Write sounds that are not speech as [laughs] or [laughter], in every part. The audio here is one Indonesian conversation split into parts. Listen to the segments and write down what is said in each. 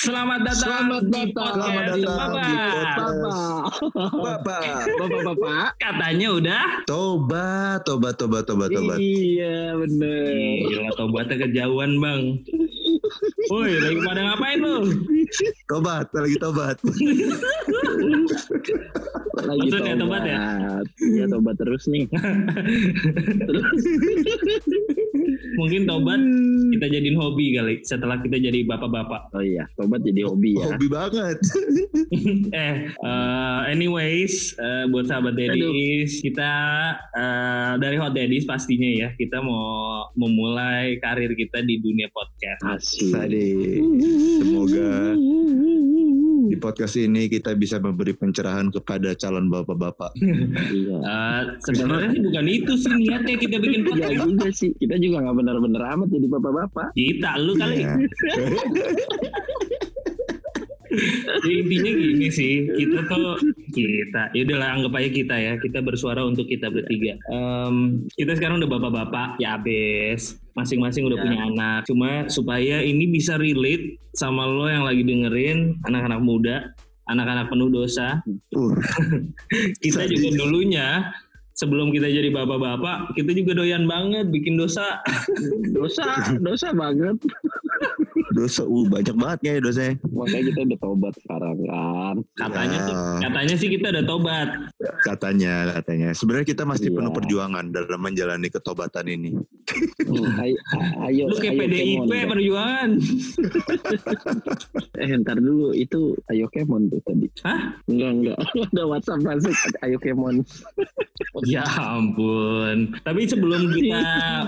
Selamat datang Selamat di datang. podcast Selamat datang di Bapak. podcast. Bapak. Bapak-bapak. Katanya udah. Tobat, tobat, tobat, tobat, tobat. Iya bener. Gila tobatnya kejauhan bang. Woi lagi pada ngapain lu? Tobat, lagi tobat. Lagi Maksudnya tobat ya? Iya tobat terus nih. terus. [laughs] Mungkin tobat kita jadiin hobi kali setelah kita jadi bapak-bapak. Oh iya, tobat jadi hobi ya. Hobi banget. [laughs] eh, eh, anyways, eh, buat sahabat Dedis, kita eh, dari Hot Dedis pastinya ya, kita mau memulai karir kita di dunia podcast. Asik. Tadi semoga podcast ini kita bisa memberi pencerahan kepada calon bapak-bapak. [laughs] Iya. Eh, sebenarnya sih bukan itu sih niatnya kita bikin Iya podcast. juga sih. Kita juga nggak bener-bener amat jadi bapak-bapak. Kita, lu kali. [laughs] Iya. [laughs] Jadi intinya gini sih, kita tuh kita, ya udahlah anggap aja kita ya, kita bersuara untuk kita bertiga. Em, kita sekarang udah bapak-bapak, ya abis, masing-masing udah Ya. punya anak. Cuma supaya ini bisa relate sama lo yang lagi dengerin, anak-anak muda, anak-anak penuh dosa. Uh, [laughs] Kita juga dulunya sebelum kita jadi bapak-bapak, kita juga doyan banget bikin dosa. Dosa, dosa banget. dosa, uh, banyak banget ya dosanya. Makanya kita udah tobat sekarang kan. Katanya Ya. sih, katanya sih kita udah tobat. Katanya, katanya. Sebenarnya kita masih Iya. penuh perjuangan dalam menjalani ketobatan ini. Ayo, ayo, Lu kayak ayo PDIP Kemon. perjuangan. Eh ntar dulu itu Ayo Kemon tuh tadi. Hah? Enggak enggak. [laughs] Ada WhatsApp masuk Ayo Kemon. Ya [laughs] ampun. Tapi sebelum kita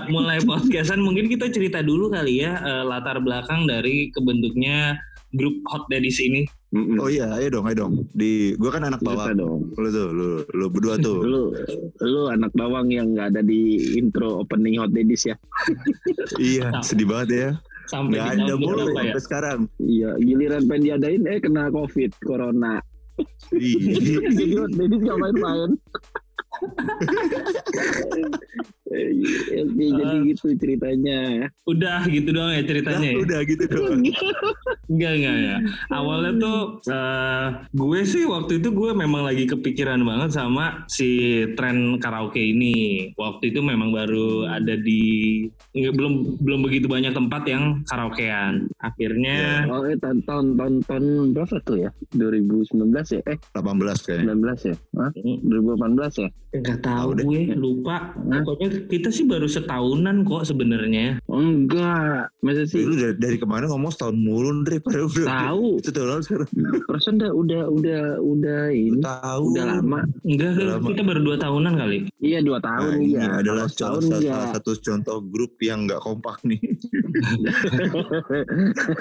mulai podcastan, mungkin kita cerita dulu kali ya eh, latar belakang dari kebentuknya grup Hot Daddies ini. Mm-mm. Oh iya, ayo dong, ayo dong. Di, gua kan anak Bisa bawang. dong. Lu tuh, lu, lu berdua tuh. Lu lu anak bawang yang nggak ada di intro opening Hot Daddies ya. [laughs] iya, sedih banget ya. Sampai Gak ada mulu ya? sampai sekarang. Iya, giliran pengen diadain eh kena Covid, Corona. Ih, [laughs] Jadi Hot Daddies nggak main-main. Eh, Oke, jadi gitu ceritanya. Udah gitu doang ya ceritanya ya? udah gitu doang. [laughs] Enggak, enggak ya. Awalnya tuh eh, gue sih waktu itu gue memang lagi kepikiran banget sama si tren karaoke ini. Waktu itu memang baru ada di belum belum begitu banyak tempat yang karaokean. Akhirnya Oh, eh, tahun, tahun, tahun, tahun berapa tuh ya? 2019 ya? Eh, 18 kayaknya. 19 ya? Hah? 2018 ya? Nggak tahu deh. gue lupa. Hah? Pokoknya kita sih baru setahunan kok sebenarnya. Oh, enggak. Masa sih? Lu dari, dari kemarin ngomong setahun mulu Dre padahal udah Tahu. [laughs] itu tahun lalu sekarang Perasaan udah, udah, udah, udah ini. tahu Udah lama. Enggak, Udah lama. kita baru dua tahunan kali. Iya, dua Nah, tahun ini iya. adalah Kalau salah, setahun salah enggak. satu contoh grup yang nggak kompak nih. [laughs]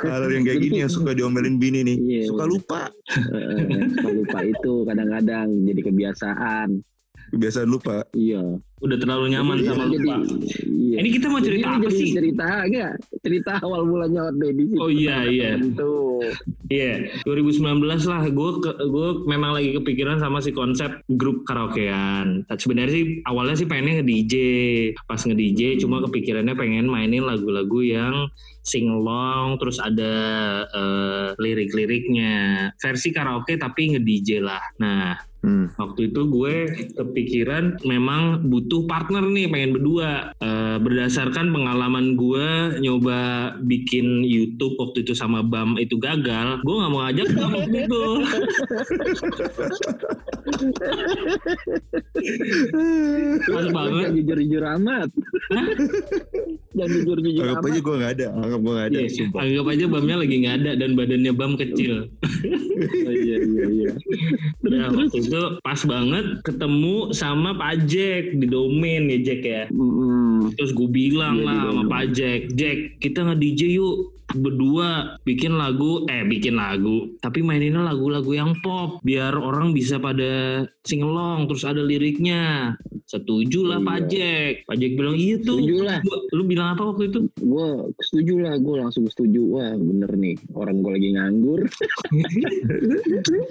Kalau yang kayak gini yang suka diomelin bini nih, Iya, suka lupa, Eh, suka lupa itu kadang-kadang jadi kebiasaan. Kebiasaan lupa. Iya. Udah terlalu nyaman Jadi- sama jadi, lupa. Iya. Ini kita mau Jadi cerita ini apa jadi sih? Cerita enggak? Cerita awal mulanya Hot Daddy sih. Oh iya, iya. Itu. Iya, 2019 lah. Gue gue memang lagi kepikiran sama si konsep grup karaokean. Tapi Sebenarnya sih awalnya sih pengennya nge DJ. Pas nge DJ cuma kepikirannya pengen mainin lagu-lagu yang sing along terus ada eh, lirik-liriknya. Versi karaoke tapi nge DJ lah. Nah, Hmm. waktu itu gue kepikiran memang butuh partner nih pengen berdua Eh, berdasarkan pengalaman gue nyoba bikin YouTube waktu itu sama Bam itu gagal gue nggak mau ngajak Bam waktu itu [laughs] pas banget jujur-jujur amat. Jangan jujur-jujur Anggap amat. aja gue nggak ada, anggap gue nggak ada, Iya, sumpah. anggap aja Bamnya lagi nggak ada dan badannya Bam kecil [laughs] Oh, iya, iya, iya. nah waktu itu pas banget ketemu sama Pak Jack di domain ya Jack ya Mm-mm. Terus gue bilang Iya, lah di sama domain. Pak Jack, Jack kita nge DJ yuk berdua bikin lagu, eh bikin lagu, tapi maininnya lagu-lagu yang pop biar orang bisa pada singelong terus ada liriknya. Setuju lah Iya. Pak Jack. Pak Jack bilang iya tuh. Setuju lah. Gua- Lu bilang apa waktu itu? gue setuju lah gue langsung setuju wah bener nih orang gue lagi nganggur [laughs]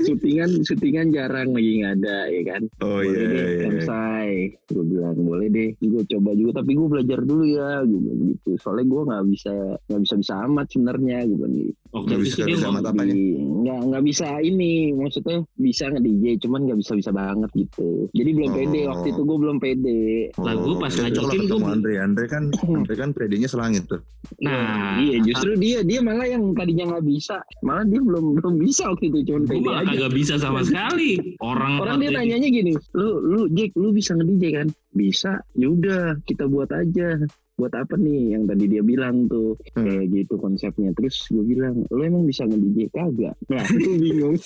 syutingan syutingan jarang lagi nggak ada ya kan Oh boleh iya, deh iya. selesai gue bilang boleh deh gue coba juga tapi gue belajar dulu ya gue bilang gitu soalnya gue nggak bisa nggak bisa bisa amat sebenarnya gue bilang gitu Nggak itu bisa- bisa amat apanya? Nggak nggak bisa ini maksudnya bisa nge DJ cuman nggak bisa bisa banget gitu jadi belum Oh. pede waktu itu gue belum pede. Lah, gua pas ngajakin gua- Andre, Andre kan, [laughs] Andre kan PD-nya selangit tuh. Nah, iya justru dia dia malah yang tadinya nggak bisa. Malah dia belum belum bisa waktu itu cuman gue pede malah aja. kagak bisa sama sekali. Orang orang dia nanyanya gini lu lu Jack lu bisa nge DJ kan bisa. Yaudah kita buat aja. Buat apa nih? Yang tadi dia bilang tuh. Hmm. kayak gitu konsepnya. Terus gue bilang lu emang bisa nge DJ kagak. Nah gue [laughs] bingung.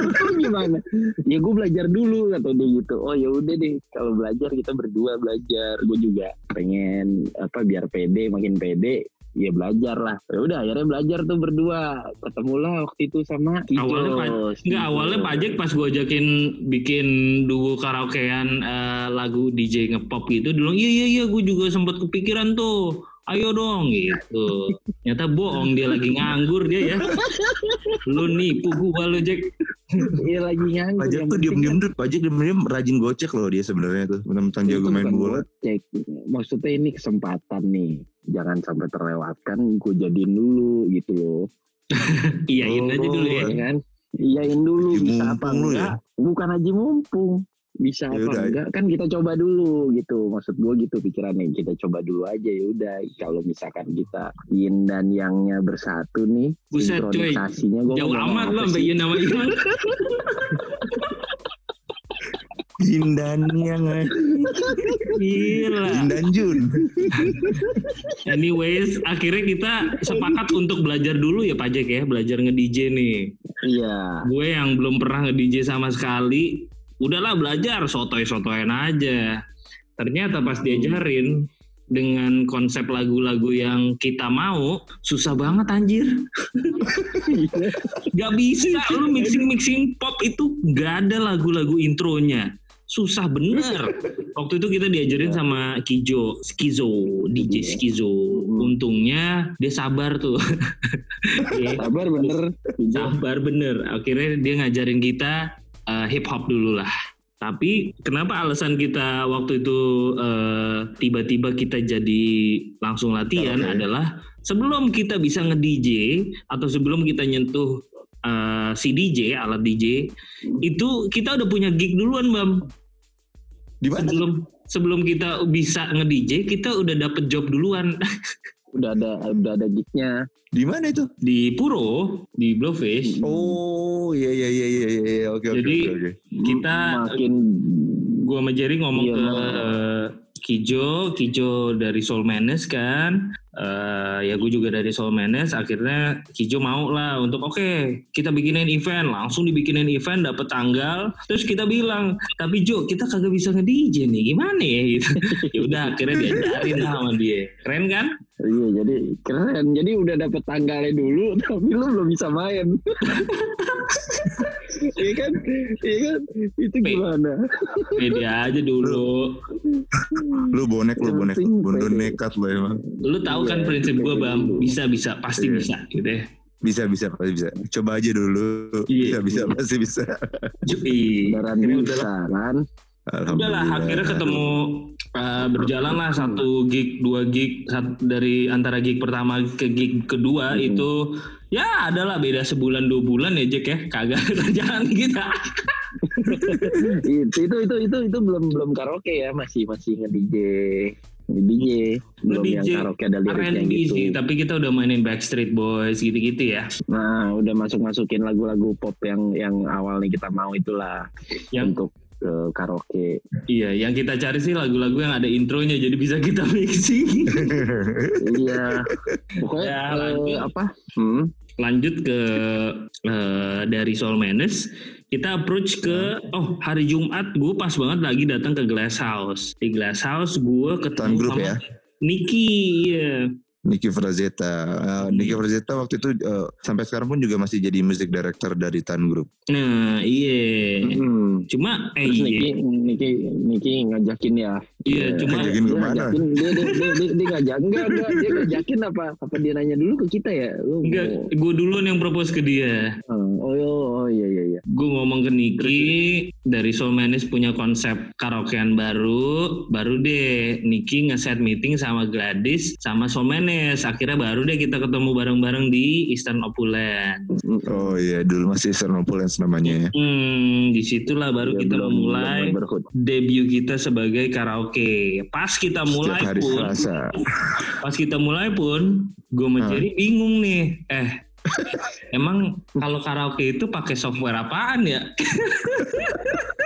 Lu gimana? Ya gue belajar dulu kata dia gitu. Oh ya udah deh. Kalau belajar kita berdua belajar. Gue juga pengen apa biar pede makin pede ya belajar lah ya udah akhirnya belajar tuh berdua ketemulah waktu itu sama Kijo Awalnya Pak- Enggak awalnya Pak Jack pas gue ajakin bikin duo karaokean eh, lagu DJ ngepop gitu dulu iya iya iya gue juga sempat kepikiran tuh ayo dong gitu ternyata bohong dia lagi nganggur dia ya [laughs] lu nipu gua lu Jack Iya lagi nganggur. Pajak yang tuh diem-diem kan tuh, Pajak diem-diem rajin gocek loh dia sebenarnya tuh. Mentang itu jago main bola. gocek. Maksudnya ini kesempatan nih. Jangan sampai terlewatkan. Gue jadiin dulu gitu loh. [laughs] iyain aja dulu ya Ya kan? Iyain dulu Haji bisa apa ya? enggak? Bukan haji mumpung. Bisa Ya apa udah. enggak? Kan kita coba dulu gitu. Maksud gue gitu pikirannya. Kita coba dulu aja ya udah. Kalau misalkan kita yin dan yangnya bersatu nih, Buset, sinkronisasinya gue jauh amat lo sampai nama Ian [laughs] Jindan yang gila. Jindan Jun. anyways akhirnya kita sepakat untuk belajar dulu ya Pak Jack ya. Belajar nge-DJ nih. Iya. gue yang belum pernah nge-DJ sama sekali udahlah belajar sotoy-sotoyan aja. Ternyata pas diajarin dengan konsep lagu-lagu yang kita mau susah banget anjir. Gak bisa lu mixing-mixing pop itu gak ada lagu-lagu intronya susah bener. [laughs] Waktu itu kita diajarin sama Kijo Skizo DJ Skizo. Untungnya dia sabar tuh. [laughs] Iya. Sabar bener. sabar bener. Akhirnya dia ngajarin kita uh, hip hop dulu lah. Tapi kenapa alasan kita waktu itu uh, tiba-tiba kita jadi langsung latihan Oke. adalah sebelum kita bisa nge-DJ atau sebelum kita nyentuh uh, si DJ alat DJ itu kita udah punya gig duluan bam Di mana? sebelum sebelum kita bisa nge-DJ kita udah dapet job duluan [laughs] Udah ada udah ada gignya. Di mana itu? di Puro di Blowfish Oh iya iya iya iya iya oke oke Jadi, oke, oke. kita makin gua sama Jerry ngomong Iya, ke eh, Kijo, Kijo dari Soul Menace kan, Eh, ya gue juga dari Soul Menace. Akhirnya Kijo mau lah untuk oke kita bikinin event, langsung dibikinin event, dapet tanggal. Terus kita bilang, tapi Jo kita kagak bisa nge DJ nih, gimana ya? Gitu. ya udah akhirnya diajarin lah sama dia, keren kan? iya jadi keren. Jadi udah dapet tanggalnya dulu [laughs] tapi lu belum bisa main. [laughs] Iya kan? Iya kan? Itu gimana? Pede aja dulu. Lu bonek lu bonek bondo pede. nekat lu emang. Lu tahu kan Iya, prinsip gue bang, dulu. bisa bisa pasti Iya. bisa gitu ya. Bisa bisa pasti bisa. Coba aja dulu. Iya. Bisa bisa pasti bisa. [laughs] Beneran akhirnya bisa udahlah. akhirnya ketemu uh, berjalan lah satu gig, dua gig sat- dari antara gig pertama ke gig kedua Hmm. itu ya adalah beda sebulan dua bulan ya Jack ya kagak kerjaan kita. itu itu itu itu itu belum belum karaoke ya masih masih nge DJ DJ belum yang Nge-DJ karaoke ada liriknya gitu sih, tapi kita udah mainin Backstreet Boys gitu-gitu ya. nah udah masuk masukin lagu-lagu pop yang yang awal nih kita mau itulah Yang untuk eh, karaoke iya, yang kita cari sih lagu-lagu yang ada intronya jadi bisa kita [laughs] mixing. iya pokoknya Ya, eh, lanjut. apa hmm? Lanjut ke eh, dari Soul Menace kita approach ke oh hari Jumat gue pas banget lagi datang ke Glass House. Di Glass House gue ketemu grup sama ya? Niki iya Nicky Frazetta. Uh, Nicky Frazetta waktu itu uh, sampai sekarang pun juga masih jadi music director dari Tan Group. Nah, iya. Hmm. Cuma eh Terus iya. Niki, Niki, Niki ngajakin ya. Iya, cuma Ngajakin ke mana? ngajakin dia dia dia, dia, dia ngajak enggak enggak dia ngajakin apa apa dia nanya dulu ke kita ya lu enggak mau- gue duluan yang propose ke dia. Hmm, oh, oh, oh iya iya iya Gue ngomong ke Niki dari Soul Manis punya konsep karaokean baru, baru deh Niki nge-set meeting sama Gladys sama Soul Manis. Akhirnya baru deh kita ketemu bareng-bareng di Eastern Opulent. Oh iya, dulu masih Opulence namanya ya. Hmm, di situlah baru Dia kita belum- memulai belum debut kita sebagai karaoke. Pas kita Setiap mulai hari pun, Selasa. pas kita mulai pun, gue Hah? Jerry bingung nih. Eh, emang kalau karaoke itu pakai software apaan ya? [laughs]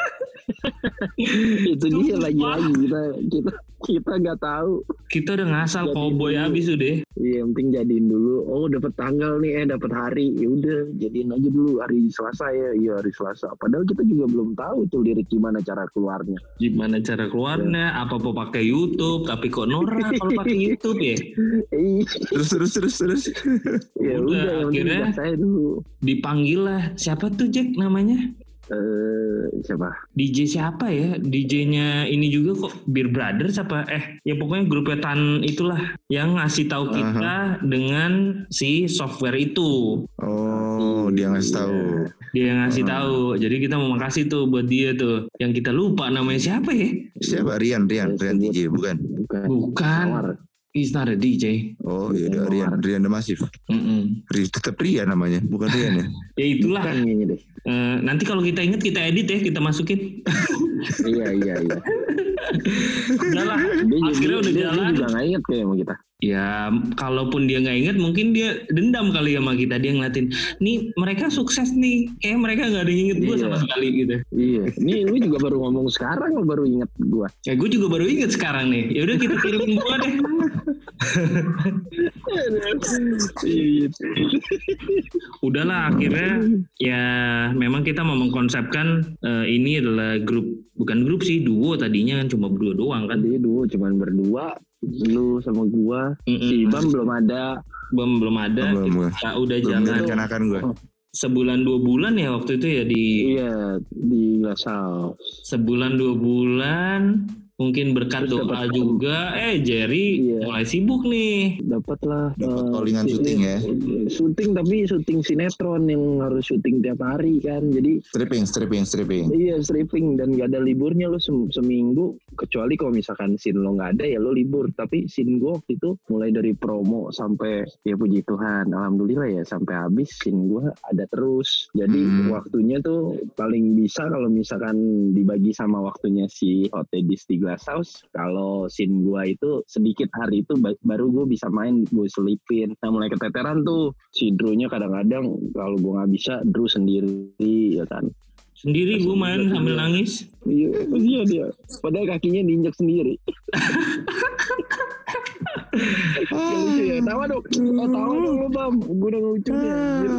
[laughs] itu dia lagi-lagi kita kita kita nggak tahu Kita udah ngasal dulu. habis udah. iya yang penting jadiin dulu oh dapat tanggal nih eh dapat hari ya udah jadiin aja dulu hari Selasa ya iya hari Selasa padahal kita juga belum tahu tuh lirik gimana cara keluarnya Gimana cara keluarnya? Apa apa pakai YouTube? Tapi kok norak kalau [laughs] pakai YouTube ya? Iya, Terus terus terus terus. ya Udah, udah akhirnya- saya dulu Dipanggil lah. Siapa tuh Jack namanya? Eh siapa DJ siapa ya? DJ-nya ini juga kok Beer Brothers apa? Eh, ya pokoknya grupnya Tan itulah yang ngasih tahu kita dengan si software itu. Oh, dia ngasih tahu. Dia yang ngasih Hmm. tahu. Jadi kita mau makasih tuh buat dia tuh. Yang kita lupa namanya siapa ya? Siapa Rian? Rian, Rian DJ bukan? bukan Bukan. He's not a DJ. Oh iya, Rian Rian. Rian The Massive. Mm-mm. Ri, tetap Rian namanya, bukan Rian ya? [laughs] Ya itulah. bukan kayaknya Eh, nanti kalau kita inget kita edit ya, kita masukin. iya iya iya [laughs] Udah lah. Akhirnya udah jalan. dia juga nggak inget kayak sama kita Ya, kalaupun dia nggak inget, mungkin dia dendam kali sama kita. Dia ngeliatin, nih mereka sukses nih. Kayak mereka nggak ada yang inget gue Iya. sama sekali gitu. iya ini lu juga baru ngomong sekarang lu baru inget gua Ya gue juga baru inget sekarang nih. Ya udah kita kirimin bunga deh. [laughs] Udahlah akhirnya ya memang kita mau mengkonsepkan eh, ini adalah grup bukan grup sih duo tadinya kan cuma berdua doang kan. tadi dulu cuman berdua lu sama gua Mm-mm. si Bam belum ada belum belum ada. Belum, belum. Kita udah Belum jalan direncanakan gue. sebulan dua bulan ya waktu itu ya di iya di Lasal sebulan dua bulan mungkin berkat Terus doa juga. Eh Jerry iya. mulai sibuk nih. Dapatlah dapat uh, eh, syuting ya. Syuting tapi syuting sinetron yang harus syuting tiap hari kan. Jadi stripping stripping stripping. Iya stripping. Dan gak ada liburnya lo seminggu. Kecuali kalau misalkan scene lo nggak ada ya lo libur. Tapi scene gue waktu itu mulai dari promo sampai ya puji Tuhan alhamdulillah ya sampai habis scene gue ada terus. Jadi hmm. waktunya tuh paling bisa kalau misalkan dibagi sama waktunya si Hot di 3 Glasshouse kalau scene gua itu sedikit hari itu baru gua bisa main gue selipin. Nah mulai keteteran tuh si Drew-nya kadang-kadang kalau gua nggak bisa Drew sendiri ya kan. Sendiri gua main sambil nangis. Iya dia dia. Padahal kakinya diinjak sendiri. [laughs] Ya, lucu ya. Tawa dong. Oh, tawa dong lo, Bam. Gue udah ngelucunya. anjir.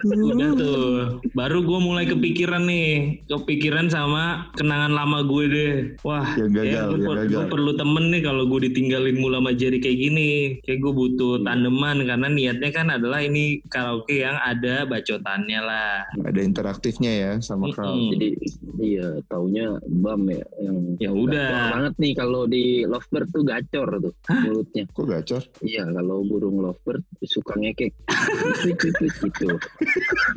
udah tuh baru gue mulai kepikiran nih kepikiran sama kenangan lama gue deh wah Yang gagal, kayak gue, yang per- gagal. gue perlu temen nih kalau gue ditinggalin mula sama Jerry kayak gini kayak gue butuh tandeman karena niatnya kan adalah ini karaoke yang ada bacotannya lah Ada interaktifnya ya sama crowd. Mm-mm. Jadi iya, taunya Bam ya yang ya udah banget nih kalau di lovebird tuh gacor tuh mulutnya. [laughs] Kok gacor? Iya, kalau burung lovebird suka ngekek. gitu.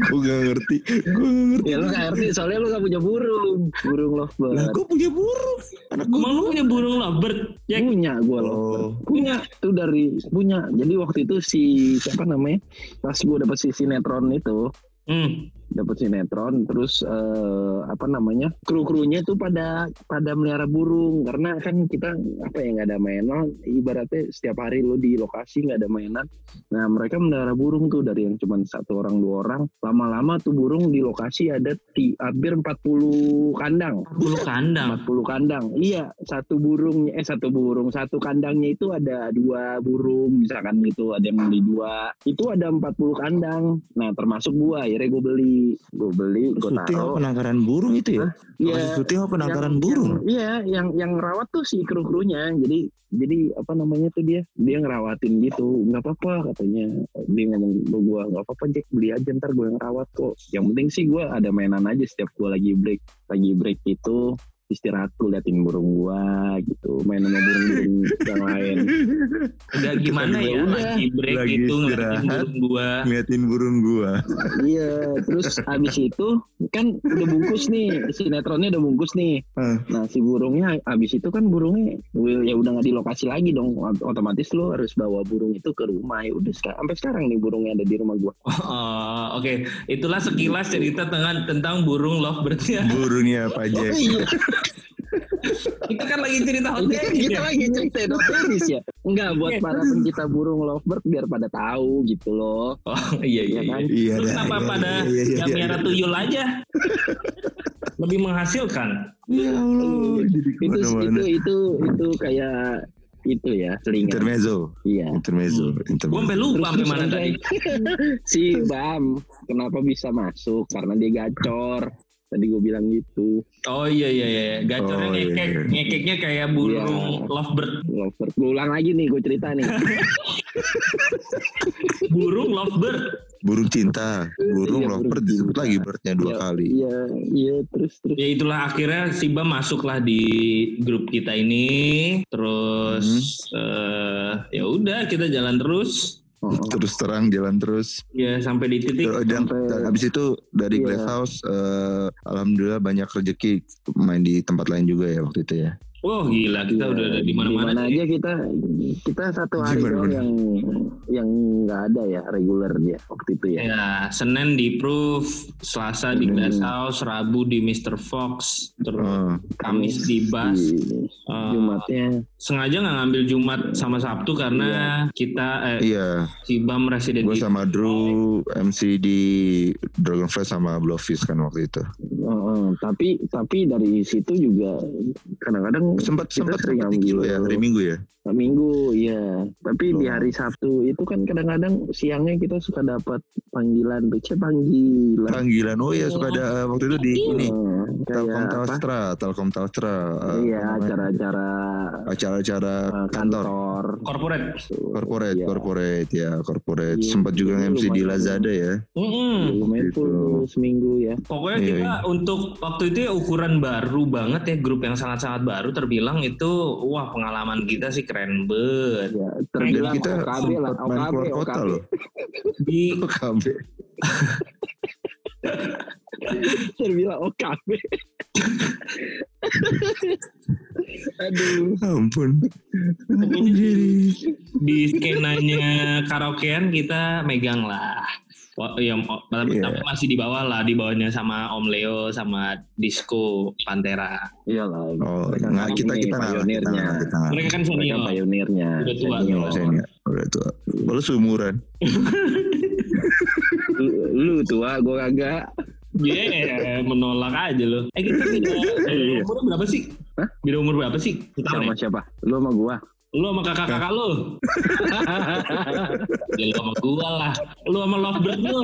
Gue gak ngerti. Gue gak ngerti. Ya lu gak ngerti soalnya lu gak punya burung. Burung Lah lovebird. gue punya burung. Anak gue. Emang lu punya burung lovebird ya punya gue Oh. lovebird punya tuh dari punya jadi waktu itu si siapa namanya pas gue dapet si sinetron itu hmm. Dapat sinetron terus eh, apa namanya kru krunya tuh pada pada melihara burung karena kan kita apa ya nggak ada mainan ibaratnya setiap hari lo di lokasi nggak ada mainan nah mereka melihara burung tuh dari yang cuma satu orang dua orang lama-lama tuh burung di lokasi ada ti, hampir 40 kandang bulu kandang 40 kandang. Iya, satu burung eh satu burung, satu kandangnya itu ada dua burung misalkan gitu, ada yang beli dua. Itu ada 40 kandang. Nah, termasuk gua, akhirnya gue beli. Beli gue beli gue apa taruh penangkaran burung itu ya? Iya, syuting apa penangkaran yang- burung? yang- Iya, yang yang rawat tuh si kru krunya. Jadi jadi apa namanya tuh dia dia ngerawatin gitu. nggak apa-apa katanya. Dia ngomong ke gua nggak apa-apa Jack beli aja ntar gue yang rawat kok. Yang penting sih gua ada mainan aja setiap gua lagi break lagi break itu istirahat gue liatin burung gua gitu main sama burung-burung [laughs] yang lain Udah gimana ya Udah. lagi break Lagi itu ngeliatin burung gua. Ngeliatin burung gua. [laughs] iya terus abis itu kan udah bungkus nih sinetronnya udah bungkus nih Ah. Nah si burungnya abis itu kan burungnya ya udah nggak di lokasi lagi dong Ot- otomatis lo harus bawa burung itu ke rumah ya udah sampai sekarang nih burungnya ada di rumah gua [laughs] Oh, Oke, itulah sekilas cerita tentang tentang burung lovebird ya. Burungnya Pak Jack. iya Kita kan lagi cerita hot kita, ya. lagi cerita dong tenis ya enggak buat para pencinta burung lovebird biar pada tahu gitu loh Oh iya iya. Iya kan? iya. Iya Terus kenapa iya, pada iya, iya, yang iya, miara iya. tuyul aja? Lebih menghasilkan. Ya Allah, itu itu ke mana-mana. itu itu kayak itu ya selingan Intermezzo, iya intermezzo, Gue intermezzo. sampai lupa sampai mana tadi. [laughs] si Bam kenapa bisa masuk karena dia gacor tadi gue bilang gitu Oh iya iya iya. Gacornya Oh, iya, ngekek, iya. ngekeknya kayak burung Iya. lovebird. Lovebird gue ulang lagi nih gue cerita nih [laughs] Burung lovebird. Burung cinta, burung Iya, lovebird burung disebut cinta. lagi birdnya dua Iya, kali. iya iya terus terus Ya itulah akhirnya Siba masuklah di grup kita ini. Terus eh, ya udah kita jalan terus. Oh. [laughs] Terus terang jalan terus. Ya sampai di titik Terus, Dan, Sampai- dan habis itu dari Iya. Glass House, eh, alhamdulillah banyak rezeki main di tempat lain juga ya waktu itu ya. Oh gila kita Iya, udah ada di mana-mana. Aja kita kita satu hari Gimana, doang gimana? yang yang nggak ada ya reguler dia waktu itu ya. Ya, Senin di Proof, Selasa di Hmm. Glass House, Rabu di Mr. Fox, terus Oh, Kamis di Bas. Di Eh, Jumatnya sengaja nggak ngambil Jumat sama Sabtu karena kita eh, iya, si Bam residen gue di sama Drew MC di Dragonfly sama Blowfish kan waktu itu. Oh. tapi tapi dari situ juga kadang-kadang Sempat sempat di kilo ambil ya hari Minggu ya. minggu ya tapi di Oh. hari Sabtu itu kan kadang-kadang siangnya kita suka dapat panggilan BC panggilan Panggilan oh ya suka ada waktu itu di ini Oh, Telkom Telstra, Telkom Telstra. eh, iya acara-acara acara-acara eh, kantor kantor corporate. corporate Iya. corporate ya corporate Iya, sempat juga MC di. Lazada ya lumayan full Gitu. tuh seminggu ya Pokoknya Iya, kita untuk waktu itu ya ukuran baru banget ya grup yang sangat-sangat baru terbilang itu wah pengalaman kita sih keren banget. Ya terbilang kita OKB lah sempat main OKB keluar kota OKB loh. Di [laughs] OKB [laughs] terbilang OKB [laughs] aduh. Ampun ampun. Jadi di skenanya karaokean kita megang lah. Wah, ya, oh, tapi Iya. tapi masih di bawah lah, di bawahnya sama Om Leo sama Disco Pantera. iyalah oh mereka nggak kan kita kita nggak kita pionirnya nggak kita nggak Mereka kan mereka senior. pionirnya Udah tua. Senior. Ini udah tua baru seumuran lu, [laughs] lu tua gue kagak Yeah, menolak aja lo. Eh kita beda, beda [laughs] umur berapa sih? Hah? Beda umur berapa sih? Kita sama ya? siapa lu sama gua Lu sama kakak-kakak lu. [laughs] ya lu sama gua lah. Lu sama lovebird lu.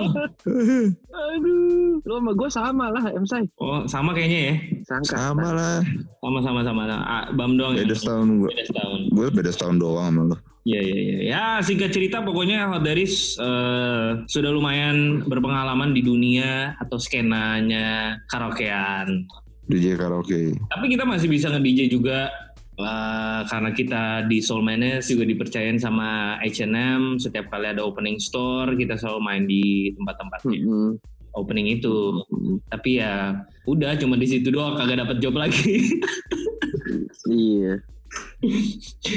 aduh lu sama gua sama lah Emsai Oh, sama kayaknya ya. sangka sama lah Sama-sama sama. Ah, Bam doang beda yang setahun gue beda setahun. gue beda setahun doang sama lo Iya iya iya. Ya singkat cerita pokoknya Hot Daris eh, sudah lumayan berpengalaman di dunia atau skenanya karaokean. DJ karaoke Tapi kita masih bisa nge-DJ juga eh, karena kita di Soul Menace juga dipercayain sama H&M setiap kali ada opening store kita selalu main di tempat-tempatnya Mm-mm. opening itu. Mm-mm. Tapi ya udah cuma di situ doang kagak dapat job lagi. [laughs] iya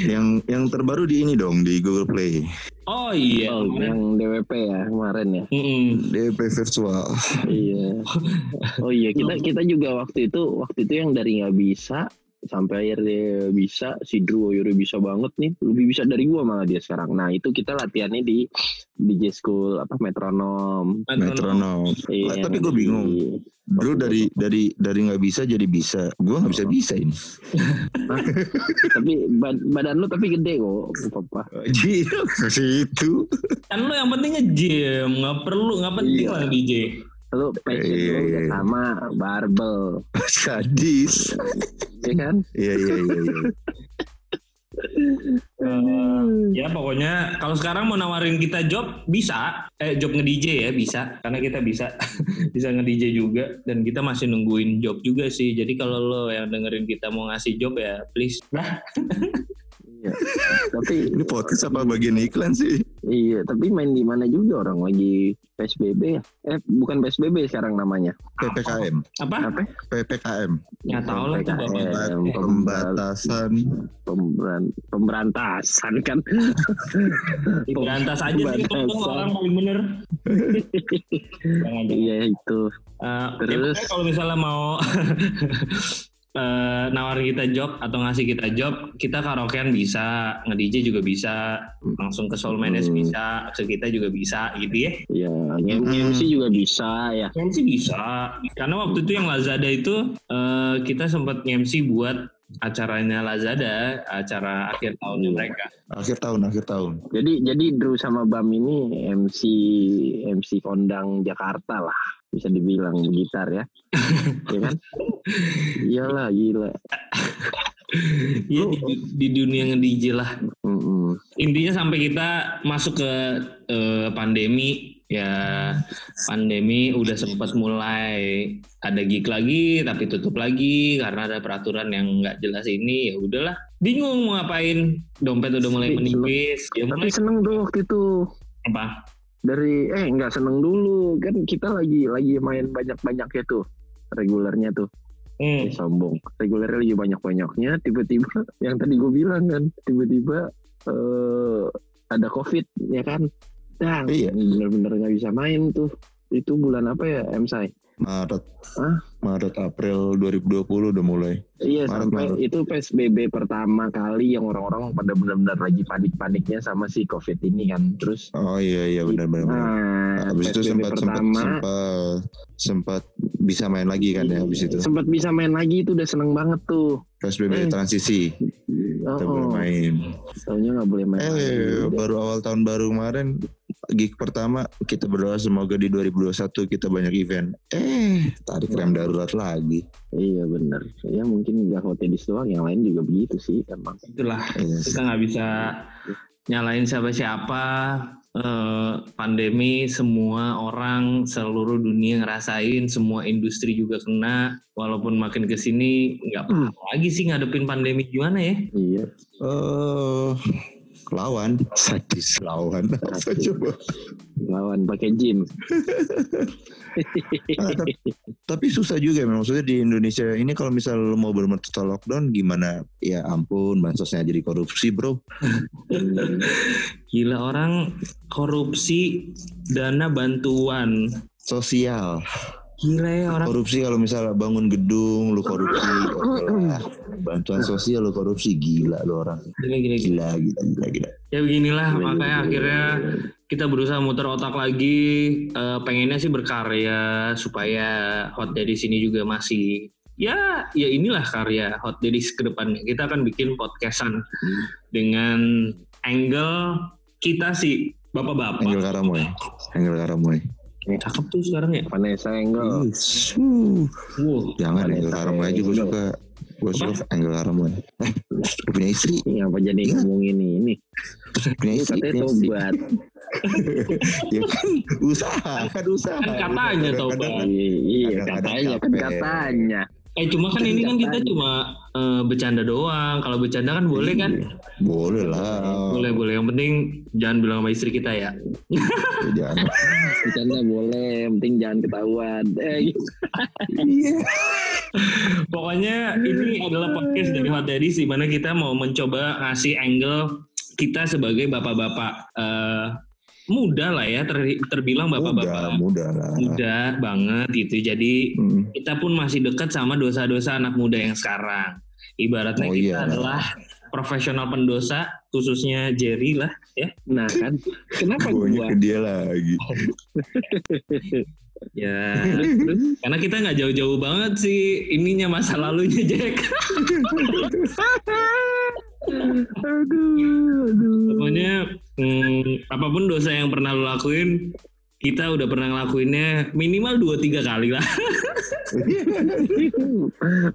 yang yang terbaru di ini dong di Google Play oh iya. oh, yang DWP ya kemarin ya Mm-mm. DP virtual iya [laughs] oh iya kita kita juga waktu itu waktu itu yang dari nggak bisa sampai akhirnya bisa si Drew Yuri bisa banget nih. Lebih bisa dari gua malah dia sekarang. Nah itu kita latihannya di DJ School apa metronom. Metronom. Iya, tapi gue di- bingung. Drew dari dari dari nggak bisa jadi bisa. Gue nggak bisa bisa ini. [laughs] Tapi bad- badan lu tapi gede kok papa. Iya, ke situ. Kan lo yang penting nge-gym, nggak perlu, nggak penting Iya. lah DJ. Lu passion Iya, lu iya, iya. sama barbel, [laughs] Sadis. ya kan? Iya iya iya. iya. Eh, [laughs] ya pokoknya kalau sekarang mau nawarin kita job bisa, eh job nge-DJ ya bisa, karena kita bisa [laughs] bisa nge-DJ juga dan kita masih nungguin job juga sih. Jadi kalau lo yang dengerin kita mau ngasih job ya please. Nah, Iya. tapi [laughs] Ini podcast apa bagian iklan sih? iya, tapi main di mana juga orang lagi PSBB ya? Eh, bukan PSBB sekarang namanya. PPKM. apa? Apa? PPKM. Nggak tahu lah Pembatasan. pemberan- pemberantasan kan. [laughs] Berantas aja sih orang paling bener. [laughs] Iya itu. Ya Terus? pokoknya kalau misalnya mau eh, nawarin kita job atau ngasih kita job, kita karaokean bisa, nge-DJ juga bisa, langsung ke Soul Manage Hmm. bisa, ke kita juga bisa gitu ya. Ya, Hmm. MC juga bisa ya. MC bisa. Karena waktu itu yang Lazada itu eh, kita sempat MC buat acaranya Lazada, acara akhir tahunnya Iya. mereka. Akhir tahun, akhir tahun. Jadi jadi Drew sama Bam ini MC MC kondang Jakarta lah bisa dibilang gitar ya. [laughs] ya kan? Iyalah gila. Iya di, di dunia nge-DJ lah. Mm-mm. intinya sampai kita masuk ke eh, pandemi ya pandemi udah sempat mulai. Ada gig lagi tapi tutup lagi karena ada peraturan yang nggak jelas ini ya udahlah. Bingung mau ngapain dompet udah mulai Tapi menipis ya Tapi mulai. seneng tuh waktu itu. Apa? Dari eh nggak seneng dulu. Kan kita lagi lagi main banyak-banyak ya tuh regulernya tuh Hmm, sombong regulernya lagi banyak-banyaknya tiba-tiba [laughs] yang tadi gue bilang kan tiba-tiba eh ada covid ya kan dan Iya. bener-bener nggak bisa main tuh itu bulan apa ya MSI Maret. Hah? Maret April 2020 udah mulai. Iya Maret, sampai Maret. itu PSBB pertama kali yang orang-orang pada benar-benar lagi panik-paniknya sama si COVID ini kan. Terus Oh iya iya benar benar. benar. nah, Habis itu PSBB sempat sempat pertama sempat sempat bisa main lagi kan ya habis itu. sempat bisa main lagi itu udah seneng banget tuh. PSBB Eh. transisi Oh, kita boleh main. taunya nggak boleh main. lagi. Eh Udah. baru awal tahun baru kemarin gig pertama kita berdoa semoga di 2021 kita banyak event. Eh tarik rem darurat lagi. Iya bener. Ya mungkin nggak Hotedis doang, yang lain juga begitu sih emang. itulah Iya. kita nggak bisa nyalain siapa-siapa eh, pandemi semua orang seluruh dunia ngerasain semua industri juga kena. Walaupun makin ke sini nggak apa lagi sih ngadepin pandemi. Gimana ya? Iya. Eh lawan. Sadis lawan. Apa coba? Lawan pakai gym. Ah, tapi, tapi susah juga memang maksudnya di Indonesia ini kalau misal lo mau total lockdown gimana? Ya ampun bansosnya jadi korupsi bro. Gila orang korupsi dana bantuan. Sosial gila ya orang korupsi kalau misalnya bangun gedung lu korupsi bantuan sosial lu korupsi gila lu orang. Gila gila gila. Gila gila gila, gila. ya beginilah makanya akhirnya kita berusaha muter otak lagi eh, pengennya sih berkarya supaya hot dari sini juga masih ya ya inilah karya hot dari ke depannya. Kita akan bikin podcastan dengan angle kita sih bapak-bapak. Anggel Karamoy. Anggel Karamoy cakep tuh sekarang ya Vanessa Engel. Uh, wow jangan Vanessa Karamoy aja gue Angel. suka gue suka Anggel Karamoy eh punya istri Ini apa jadi Iya. ngomongin ini? Ini punya istri katanya tobat. [laughs] ya kan usaha kan usaha Kan katanya tobat. Iya Kadang-kadang katanya kan katanya. Eh cuma kan ini kan kita cuma eh, bercanda doang. Kalau bercanda kan boleh kan? Boleh lah. Boleh boleh. Yang penting jangan bilang sama istri kita ya. Jangan [laughs] Bercanda boleh, yang penting jangan ketahuan. Eh, gitu. iya. Pokoknya ini adalah podcast dari Hot Daddies di mana kita mau mencoba ngasih angle kita sebagai bapak-bapak eh, muda lah ya ter- terbilang bapak-bapak mudah lah muda banget gitu. Jadi Hmm. kita pun masih dekat sama dosa-dosa anak muda yang sekarang. Ibaratnya Oh, kita iya. adalah profesional pendosa khususnya Jerry lah ya. Nah kan, kenapa gua? ke dia lagi [laughs] Ya karena kita nggak jauh-jauh banget sih ininya masa lalunya Jack. [laughs] Aduh, aduh. Pokoknya hmm, apa pun dosa yang pernah lo lakuin, kita udah pernah ngelakuinnya minimal dua tiga kali lah. [laughs]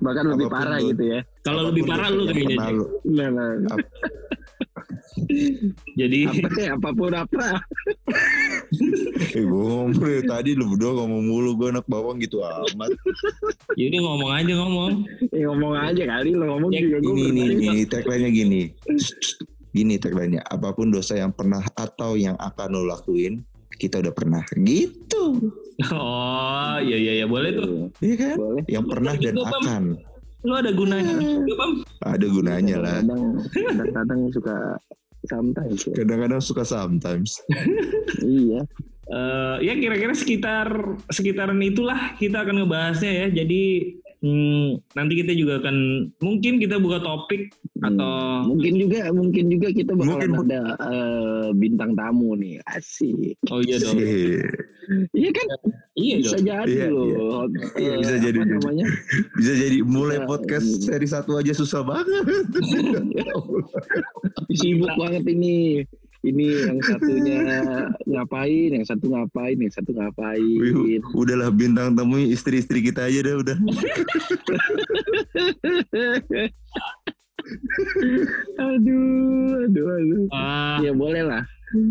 Bahkan lebih Apa pun parah lu. gitu ya. Kalau lebih parah lu kayaknya. Lu. Nah, nah. Jadi Apa ya, apa pun apa. Eh, gue ngomong tadi lu berdua ngomong mulu gue anak bawang gitu amat. jadi ngomong aja ngomong. Ya, ngomong aja kali lo ngomong Ya, juga gue Ini ini ini tagline-nya gini. Gini tagline-nya, apa pun dosa yang pernah atau yang akan lo lakuin, kita udah pernah. Gitu. Oh iya iya iya boleh tuh. Iya kan? Boleh. Yang pernah dan Gitu, akan. Lu ada gunanya juga bang. Ada gunanya lah. Kadang kadang suka sometimes ya. Kadang-kadang suka sometimes. [laughs] Iya. Eh, ya kira-kira sekitar sekitaran itulah kita akan ngebahasnya ya. Jadi hmm, nanti kita juga akan mungkin kita buka topik atau Mungkin juga mungkin juga kita bakalan Mungkin- ada eh, bintang tamu nih. Asik. oh iya dong. Iya. Iya kan? Iya Bisa dong. jadi Iya, loh. Iya, Eh, bisa apa jadi. namanya? Bisa jadi mulai Iya. podcast seri satu aja susah banget. [laughs] Sibuk banget ini. Ini yang satunya ngapain, yang satu ngapain, yang satu ngapain. Wih, udahlah bintang tamu istri-istri kita aja dah udah. [laughs] [laughs] aduh, aduh, aduh. Ah, Ya boleh lah.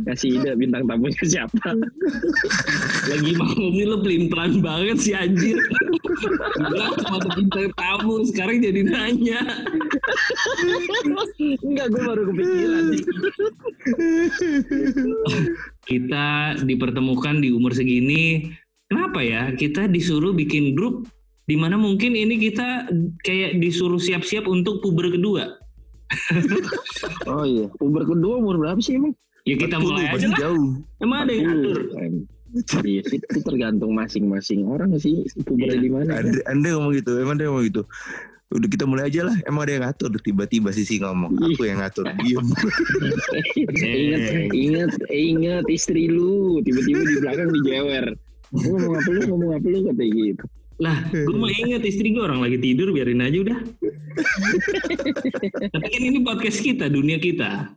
Kasih ide bintang tamunya siapa. [laughs] lagi mau lu pelin pelan banget sih anjir. Enggak cuma bintang tamu sekarang jadi nanya. Enggak, gue baru kepikiran. sih. Kita dipertemukan di umur segini. Kenapa ya kita disuruh bikin grup di mana mungkin ini kita kayak disuruh siap-siap untuk puber kedua. [laughs] Oh iya, Uber kedua umur berapa sih emang? Ya kita Betul, mulai aja lah. jauh. Emang ada yang ngatur? Iya, itu tergantung masing-masing orang sih. Puber Iya. di mana? Anda, anda ngomong gitu, emang dia ngomong gitu. Udah kita mulai aja lah. Emang ada yang ngatur. Tiba-tiba Sisi ngomong, aku yang ngatur. [laughs] Diem. ingat, ingat, ingat istri lu. Tiba-tiba di belakang dijewer. Lu ngomong apa lu, ngomong apa lu, kata gitu. Lah, gue mau inget istri gue orang lagi tidur, biarin aja udah. [laughs] Tapi kan ini podcast kita, dunia kita.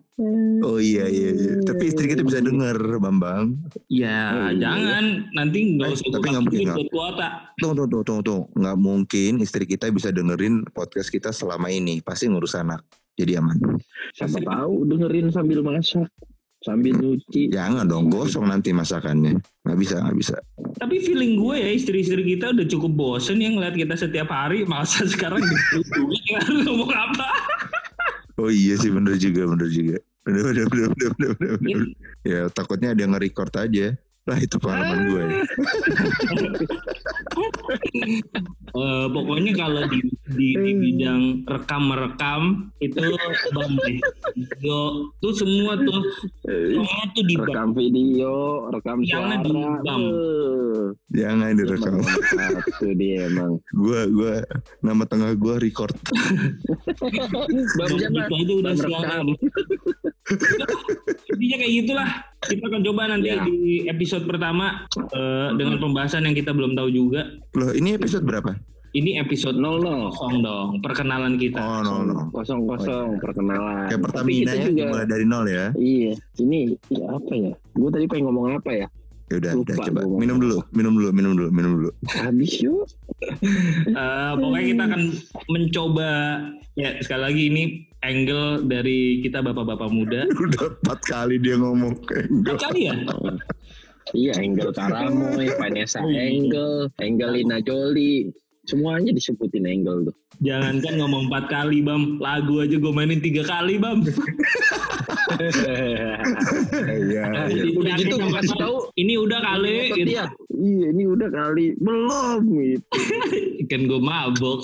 Oh iya iya. iya. Tapi istri kita bisa denger, Bambang. Ya, Oh, iya. jangan. Nanti nggak Eh, usah tapi nggak mungkin, nggak. buat kuota. Tunggu, tunggu, tunggu, tunggu, tunggu. Nggak mungkin istri kita bisa dengerin podcast kita selama ini. Pasti ngurus anak. Jadi aman. Siapa tahu dengerin sambil masak, sambil nyuci. Jangan dong, gosong nanti masakannya. Nggak bisa, nggak bisa. Tapi feeling gue ya istri-istri kita udah cukup bosen yang ngeliat kita setiap hari. Masa sekarang harus ngomong apa? Oh iya sih, bener juga, bener juga. Bener, bener, bener, bener, bener, bener, bener. Ya takutnya ada yang nge-record aja. Lah itu pengalaman gue. ya. [laughs] Eh, pokoknya kalau di, di, di bidang rekam merekam itu bang deh. video tuh semua tuh semua tuh di Rekam video, rekam Jangan suara. dibam. Eh, Jangan direkam. Satu dia emang. Gue, gue, nama tengah gue record. Bang itu udah Bam siap. rekam. Kita akan coba nanti Ya. di episode pertama eh, dengan pembahasan yang kita belum tahu juga. Loh ini episode berapa? Ini episode Nol nol. kosong dong, perkenalan kita. Oh no no. Kosong kosong perkenalan. Kayak Pertamina kita ya, juga. dimulai dari nol ya. Iya, ini ya apa ya? Gue tadi pengen ngomong apa ya? Ya udah, udah coba. gua. Minum dulu, minum dulu, minum dulu, minum dulu. Habis yuk. Eh, pokoknya kita akan mencoba ya sekali lagi ini angle dari kita bapak-bapak muda. [laughs] Udah empat kali dia ngomong kayak enggak. Kali ya? Iya, Engel Karamoy, [laughs] Vanessa Oh, iya. Engel, Angelina Jolie. Semuanya disebutin Engel tuh. Jangankan ngomong empat kali bam, lagu aja gue mainin tiga kali bam. [laughs] Iya, iya. Udah gitu gue kasih tahu. Ini udah kali, Ngotot gitu. dia. Iya, ini udah kali. Belum gitu. kan gue mabok.